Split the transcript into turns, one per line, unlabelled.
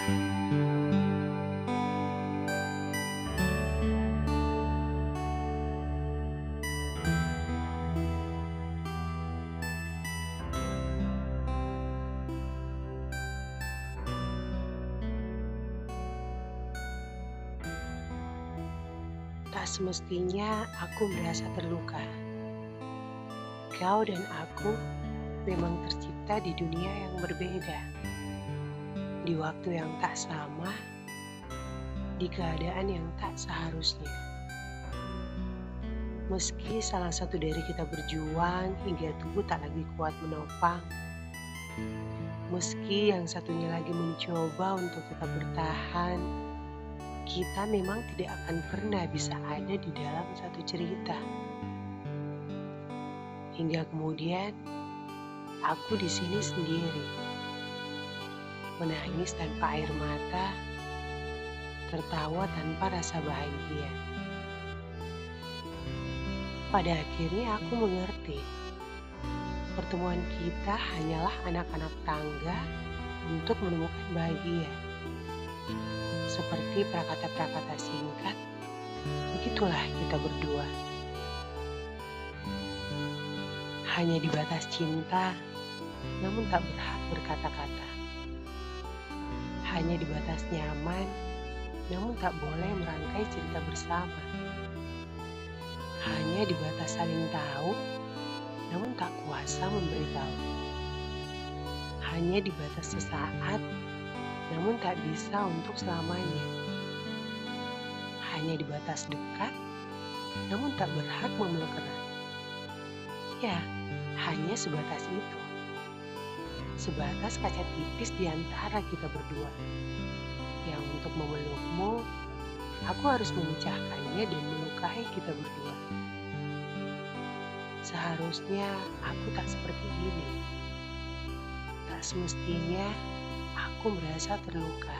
Tak semestinya aku merasa terluka. Kau dan aku memang tercipta di dunia yang berbeda. Di waktu yang tak sama, di keadaan yang tak seharusnya. Meski salah satu dari kita berjuang hingga tubuh tak lagi kuat menopang, meski yang satunya lagi mencoba untuk tetap bertahan, kita memang tidak akan pernah bisa ada di dalam satu cerita. Hingga kemudian aku di sini sendiri, menangis tanpa air mata, tertawa tanpa rasa bahagia. Pada akhirnya aku mengerti, pertemuan kita hanyalah anak-anak tangga untuk menemukan bahagia seperti prakata-prakata singkat, begitulah kita berdua. Hanya di batas cinta, namun tak berhak berkata-kata. Hanya di batas nyaman, namun tak boleh merangkai cerita bersama. Hanya di batas saling tahu, namun tak kuasa memberitahu. Hanya di batas sesaat, namun tak bisa untuk selamanya. Hanya di batas dekat, namun tak berhak memeluk erat. Ya, hanya sebatas itu. Sebatas kaca tipis di antara kita berdua. Yang untuk memelukmu, aku harus memecahkannya dan melukai kita berdua. Seharusnya aku tak seperti ini. Tak semestinya aku merasa terluka.